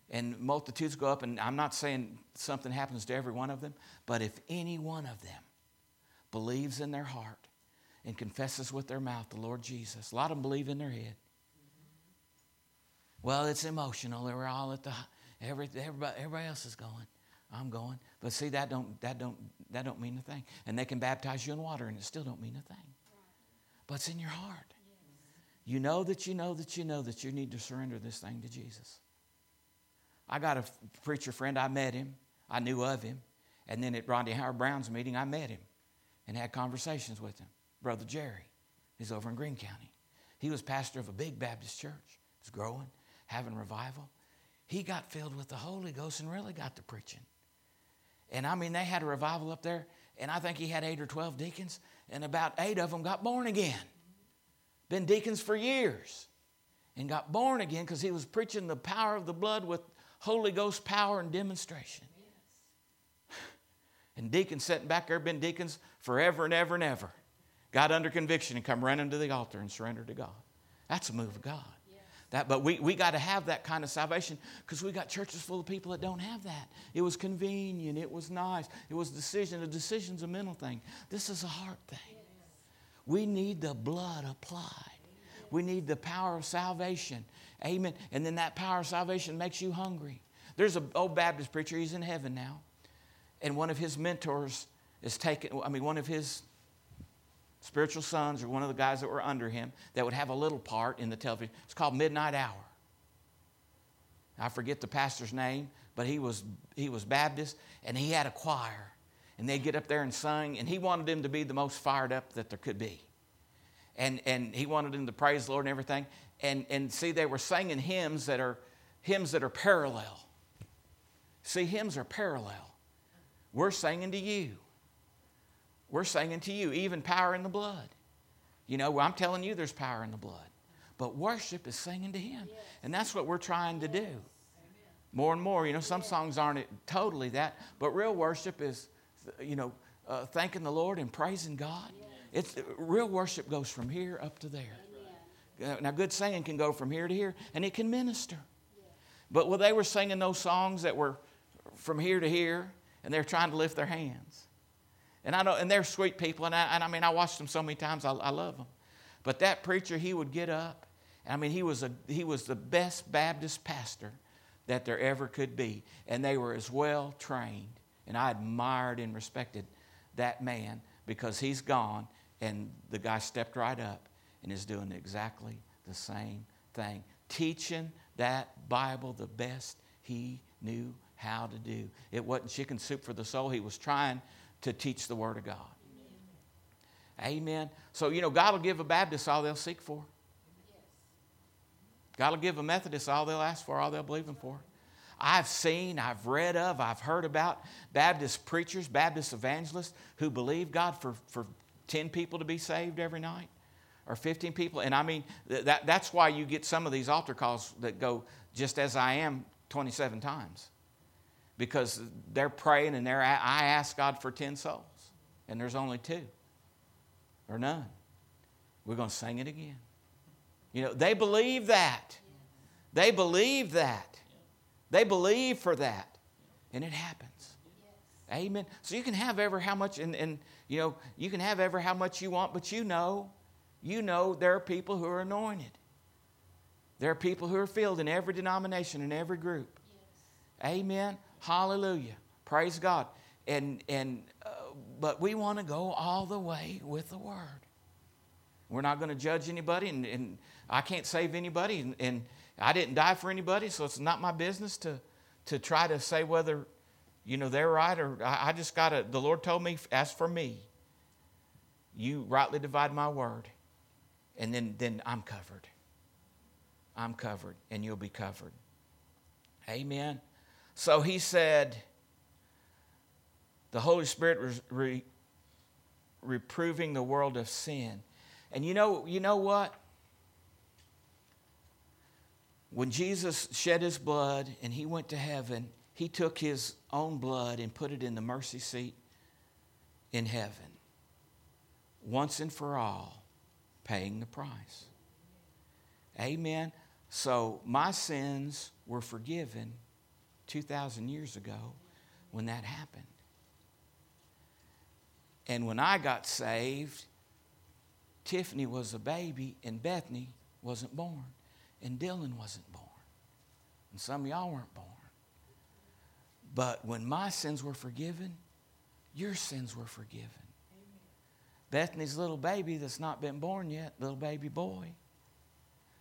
And multitudes go up, and I'm not saying something happens to every one of them, but if any one of them believes in their heart and confesses with their mouth the Lord Jesus, a lot of them believe in their head. Well, it's emotional. They were all at the, every, everybody, everybody else is going. I'm going. But see, that don't, that don't, that don't mean a thing. And they can baptize you in water and it still don't mean a thing. But it's in your heart. You know that you know that you know that you need to surrender this thing to Jesus. I got a preacher friend, I met him, I knew of him. And then at Rodney Howard Browne's meeting, I met him and had conversations with him. Brother Jerry, he's over in Greene County. He was pastor of a big Baptist church. It's growing, having revival. He got filled with the Holy Ghost and really got to preaching. And I mean, they had a revival up there, and I think he had eight or 12 deacons, and about eight of them got born again. Been deacons for years and got born again because he was preaching the power of the blood with Holy Ghost power and demonstration. And deacons sitting back there, been deacons forever and ever and ever, got under conviction and come running to the altar and surrender to God. That's a move of God. That, but we, we got to have that kind of salvation because we got churches full of people that don't have that. It was convenient. It was nice. It was decision. A decision's a mental thing. This is a heart thing. We need the blood applied. We need the power of salvation. Amen. And then that power of salvation makes you hungry. There's an old Baptist preacher. He's in heaven now. And one of his mentors is taken, I mean, one of his spiritual sons or one of the guys that were under him that would have a little part in the television. It's called Midnight Hour. I forget the pastor's name, but he was, he was Baptist and he had a choir. And they'd get up there and sing, and he wanted them to be the most fired up that there could be. And, and he wanted them to praise the Lord and everything. And, and see, they were singing hymns that are hymns that are parallel. See, hymns are parallel. We're singing to you. We're singing to you, even power in the blood. You know, I'm telling you there's power in the blood. But worship is singing to Him. And that's what we're trying to do. More and more. You know, some songs aren't totally that, but real worship is, you know, uh, thanking the Lord and praising God. It's, real worship goes from here up to there. Uh, now, good singing can go from here to here, and it can minister. But well, they were singing those songs that were from here to here, and they're trying to lift their hands. And I know, and they're sweet people, and I, and I mean, I watched them so many times. I, I love them. But that preacher, he would get up. and I mean, he was a he was the best Baptist pastor that there ever could be, and they were as well trained. And I admired and respected that man because he's gone, and the guy stepped right up and is doing exactly the same thing, teaching that Bible the best he knew how to do. It wasn't chicken soup for the soul. He was trying to teach the Word of God. Amen. Amen. So, you know, God will give a Baptist all they'll seek for. God will give a Methodist all they'll ask for, all they'll believe Him for. I've seen, I've read of, I've heard about Baptist preachers, Baptist evangelists who believe God for, for 10 people to be saved every night or 15 people. And I mean, that, that's why you get some of these altar calls that go just as I am 27 times because they're praying and they're, I ask God for 10 souls, and there's only two or none. We're going to sing it again. You know, they believe that. They believe that. They believe for that. And it happens. Amen. So you can have ever how much, and, and you know, you can have ever how much you want, but you know, you know there are people who are anointed. There are people who are filled in every denomination, in every group. Yes. Amen. Hallelujah. Praise God. And, and, uh, but we want to go all the way with the Word. We're not going to judge anybody, and, and I can't save anybody, and, and, I didn't die for anybody, so it's not my business to, to try to say whether, you know, they're right or I, I just got to, the Lord told me, as for me, you rightly divide my word, and then, then I'm covered. I'm covered, and you'll be covered. Amen. So he said, the Holy Spirit was re- reproving the world of sin. And you know, you know what? When Jesus shed his blood and he went to heaven, he took his own blood and put it in the mercy seat in heaven. Once and for all, paying the price. Amen. So my sins were forgiven 2,000 years ago when that happened. And when I got saved, Tiffany was a baby and Bethany wasn't born, and Dylan wasn't born, and some of y'all weren't born. But when my sins were forgiven, your sins were forgiven. Amen. Bethany's little baby that's not been born yet, little baby boy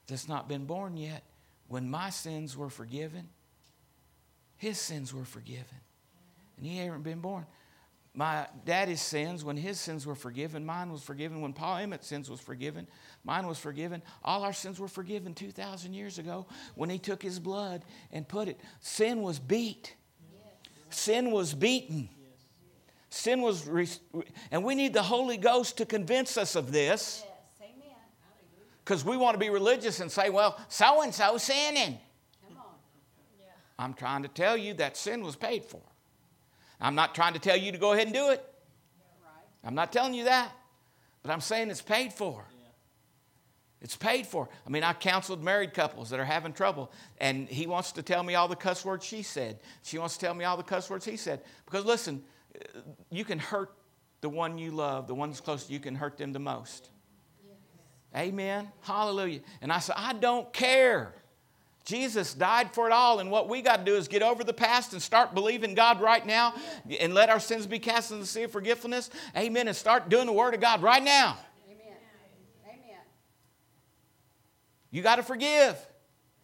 that's not been born yet, when my sins were forgiven, his sins were forgiven. And he hadn't been born. My daddy's sins, when his sins were forgiven, mine was forgiven. When Paul Emmett's sins was forgiven, mine was forgiven. All our sins were forgiven 2,000 years ago when he took his blood and put it. Sin was beat. Sin was beaten. Sin was, and we need the Holy Ghost to convince us of this. Because we want to be religious and say, well, so and so sinning. I'm trying to tell you that sin was paid for. I'm not trying to tell you to go ahead and do it. I'm not telling you that. But I'm saying it's paid for. It's paid for. I mean, I counseled married couples that are having trouble, and he wants to tell me all the cuss words she said. She wants to tell me all the cuss words he said. Because listen, you can hurt the one you love, the one that's close to you, can hurt them the most. Amen. Hallelujah. And I said, I don't care. Jesus died for it all, and what we got to do is get over the past and start believing God right now and let our sins be cast in the sea of forgiveness. Amen. And start doing the Word of God right now. Amen. Amen. You got to forgive.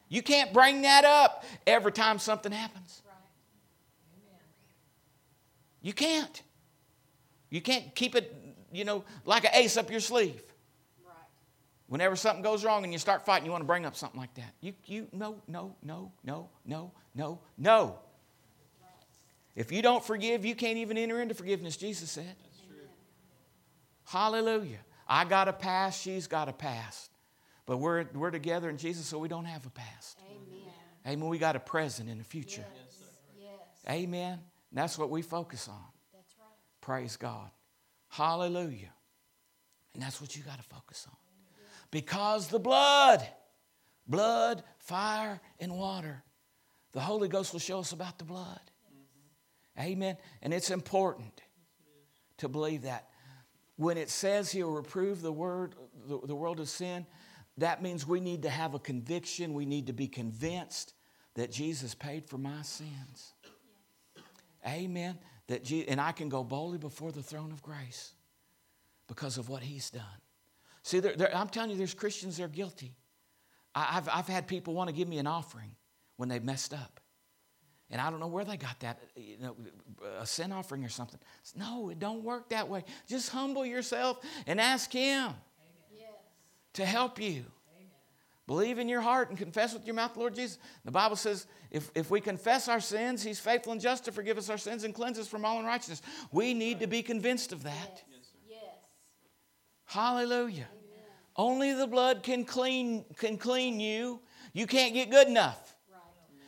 You can't bring that up every time something happens. You can't. You can't keep it, you know, like an ace up your sleeve. Whenever something goes wrong and you start fighting, you want to bring up something like that. You, you, no, no, no, no, no, no, no. If you don't forgive, you can't even enter into forgiveness, Jesus said. Hallelujah. I got a past, she's got a past. But we're, we're together in Jesus, so we don't have a past. Amen. Amen. We got a present in the future. Yes. yes. Amen. And that's what we focus on. That's right. Praise God. Hallelujah. And that's what you got to focus on. Because the blood, blood, fire, and water. The Holy Ghost will show us about the blood. Mm-hmm. Amen. And it's important to believe that. When it says he'll reprove the word, the, the world of sin, that means we need to have a conviction. We need to be convinced that Jesus paid for my sins. Amen. That Je- and I can go boldly before the throne of grace because of what he's done. See, they're, they're, I'm telling you, there's Christians that are guilty. I, have I've had people want to give me an offering when they've messed up. And I don't know where they got that, you know, a sin offering or something. No, it don't work that way. Just humble yourself and ask Him to help you. Amen. Believe in your heart and confess with your mouth Lord Jesus. The Bible says if, if we confess our sins, He's faithful and just to forgive us our sins and cleanse us from all unrighteousness. We need to be convinced of that. Yes. Hallelujah. Amen. Only the blood can clean, can clean you. You can't get good enough.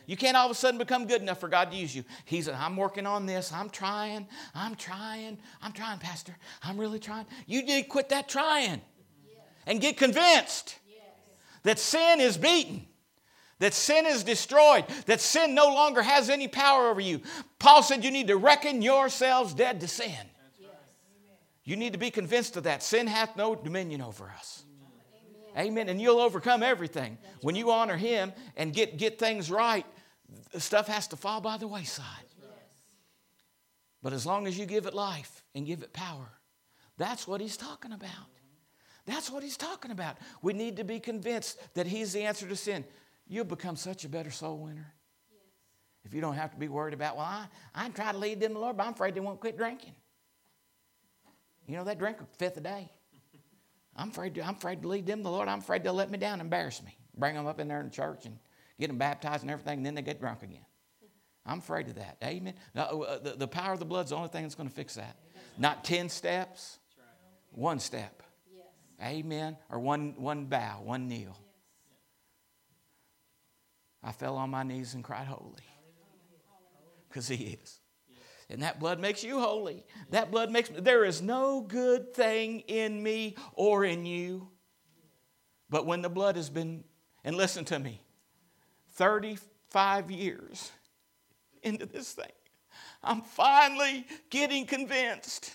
You can't all of a sudden become good enough for God to use you. He's, I'm working on this. I'm trying. I'm trying. I'm trying, Pastor. I'm really trying. You need to quit that trying and get convinced that sin is beaten that sin is destroyed, that sin no longer has any power over you. Paul said you need to reckon yourselves dead to sin. You need to be convinced of that. Sin hath no dominion over us. Amen. Amen. And you'll overcome everything. That's when you honor Him and get, get things right, stuff has to fall by the wayside. But as long as you give it life and give it power, that's what He's talking about. That's what He's talking about. We need to be convinced that He's the answer to sin. You'll become such a better soul winner. If you don't have to be worried about, well, I, I try to lead them to the Lord, but I'm afraid they won't quit drinking. You know, they drink a fifth a day. I'm afraid, to, I'm afraid to lead them the Lord. I'm afraid they'll let me down, embarrass me, bring them up in there in the church and get them baptized and everything, and then they get drunk again. I'm afraid of that. Amen. No, uh, the, the power of the blood is the only thing that's going to fix that. Not 10 steps, one step. Amen. Or one, one bow, one kneel. I fell on my knees and cried, Holy. Because He is. And that blood makes you holy. That blood makes there is no good thing in me or in you. But when the blood has been, and listen to me, 35 years into this thing, I'm finally getting convinced.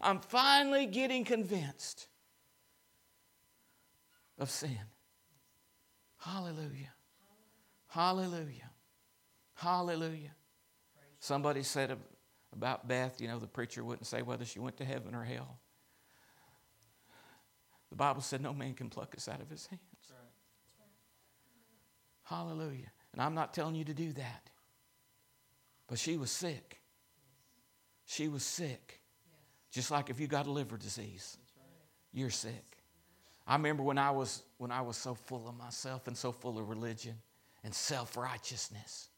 I'm finally getting convinced of sin. Hallelujah. Hallelujah. Hallelujah. Somebody said about Beth, you know, the preacher wouldn't say whether she went to heaven or hell. The Bible said no man can pluck us out of his hands. That's right. That's right. Hallelujah. And I'm not telling you to do that. But she was sick. She was sick. Just like if you got a liver disease, you're sick. I remember when I was when I was so full of myself and so full of religion and self-righteousness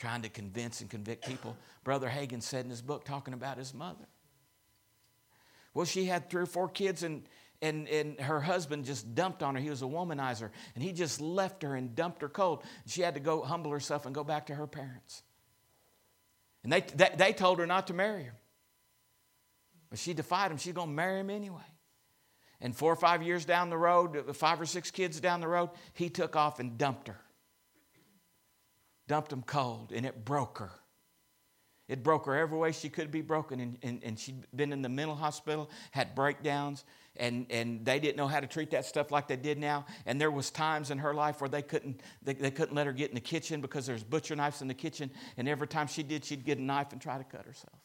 trying to convince and convict people. Brother Hagin said in his book, talking about his mother. Well, she had three or four kids, and, and, and her husband just dumped on her. He was a womanizer, and he just left her and dumped her cold. She had to go humble herself and go back to her parents. And they, they, they told her not to marry him. But she defied him. She's going to marry him anyway. And four or five years down the road, five or six kids down the road, he took off and dumped her. Dumped them cold, and it broke her. It broke her every way she could be broken. And, and, and she'd been in the mental hospital, had breakdowns, and, and they didn't know how to treat that stuff like they did now. And there was times in her life where they couldn't, they, they couldn't let her get in the kitchen because there's butcher knives in the kitchen. And every time she did, she'd get a knife and try to cut herself.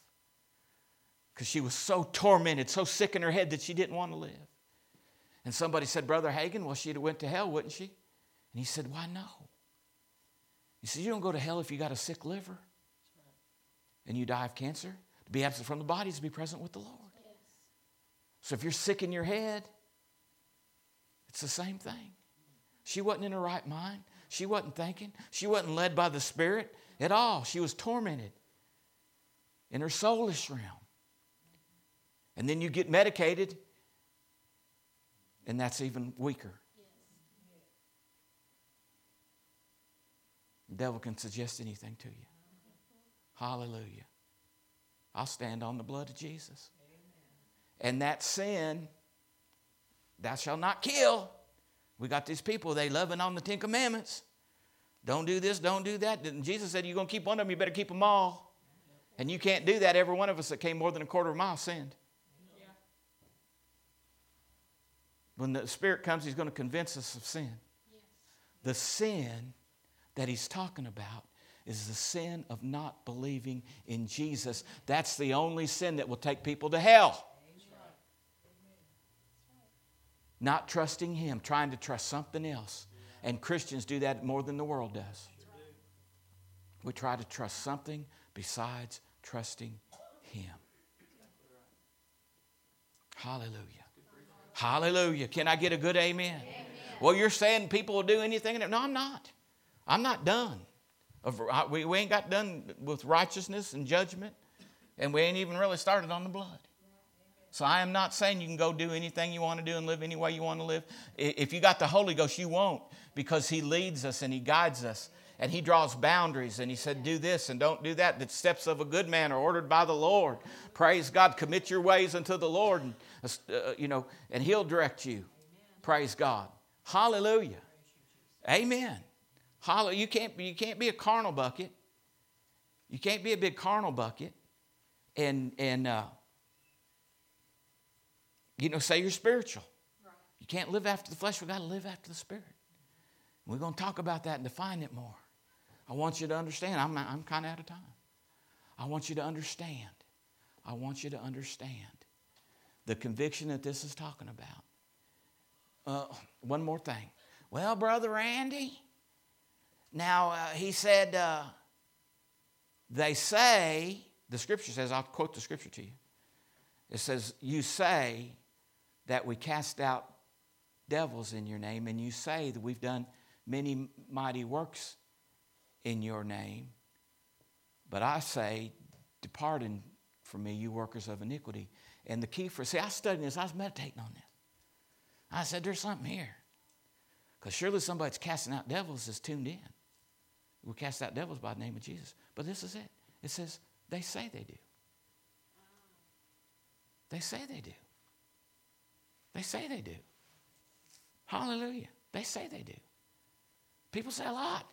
Because she was so tormented, so sick in her head that she didn't want to live. And somebody said, Brother Hagin, well, she'd have went to hell, wouldn't she? And he said, Why no? He said, You don't go to hell if you got a sick liver and you die of cancer. To be absent from the body is to be present with the Lord. So if you're sick in your head, it's the same thing. She wasn't in her right mind. She wasn't thinking. She wasn't led by the Spirit at all. She was tormented in her soulish realm. And then you get medicated, and that's even weaker. The devil can suggest anything to you. Hallelujah. I'll stand on the blood of Jesus. And that sin, thou shalt not kill. We got these people, they loving on the Ten Commandments. Don't do this, don't do that. And Jesus said, You're going to keep one of them, you better keep them all. And you can't do that. Every one of us that came more than a quarter of a mile sinned. When the Spirit comes, He's going to convince us of sin. The sin that He's talking about is the sin of not believing in Jesus. That's the only sin that will take people to hell. Not trusting Him, trying to trust something else. And Christians do that more than the world does. We try to trust something besides trusting Him. Hallelujah. Hallelujah. Can I get a good amen? amen? Well, you're saying people will do anything. No, I'm not. I'm not done. We, ain't got done with righteousness and judgment, and we ain't even really started on the blood. So I am not saying you can go do anything you want to do and live any way you want to live. If you got the Holy Ghost, you won't because He leads us and He guides us and He draws boundaries and He said, do this and don't do that. The steps of a good man are ordered by the Lord. Praise God. Commit your ways unto the Lord and, uh, you know, and He'll direct you. Praise God. Hallelujah. Amen. Hallelujah. You can't, you can't be a carnal bucket. You can't be a big carnal bucket and, and uh, you know, say you're spiritual. Right. You can't live after the flesh. We've got to live after the spirit. We're going to talk about that and define it more. I want you to understand. I'm, I'm kind of out of time. I want you to understand. I want you to understand the conviction that this is talking about. Uh, one more thing. Well, Brother Randy, now, uh, he said, uh, they say, the scripture says, I'll quote the scripture to you. It says, You say that we cast out devils in your name, and you say that we've done many mighty works in your name. But I say, Depart from me, you workers of iniquity. And the key for, see, I studying this, I was meditating on this. I said, There's something here. Because surely somebody that's casting out devils is tuned in. We cast out devils by the name of Jesus. But this is it. It says, they say they do. They say they do. They say they do. Hallelujah. They say they do. People say a lot.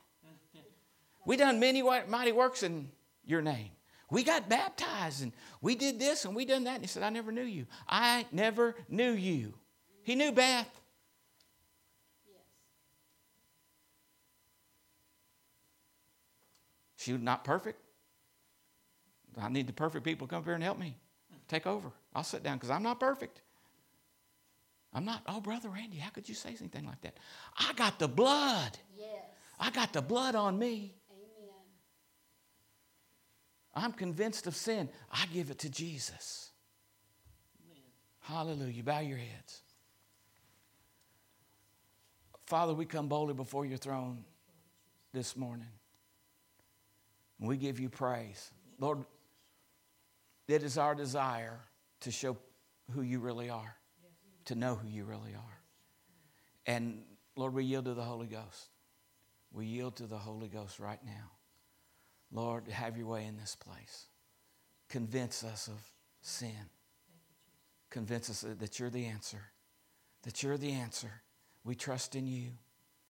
We done many mighty works in your name. We got baptized and we did this and we done that. And he said, I never knew you. I never knew you. He knew Beth. She was not perfect. I need the perfect people to come up here and help me. Take over. I'll sit down because I'm not perfect. I'm not, oh, Brother Randy, how could you say anything like that? I got the blood. Yes. I got the blood on me. Amen. I'm convinced of sin. I give it to Jesus. Amen. Hallelujah. Bow your heads. Father, we come boldly before your throne this morning. And we give you praise. Lord, it is our desire to show who you really are, to know who you really are. And Lord, we yield to the Holy Ghost. We yield to the Holy Ghost right now. Lord, have your way in this place. Convince us of sin. Convince us that you're the answer. that you're the answer. We trust in you.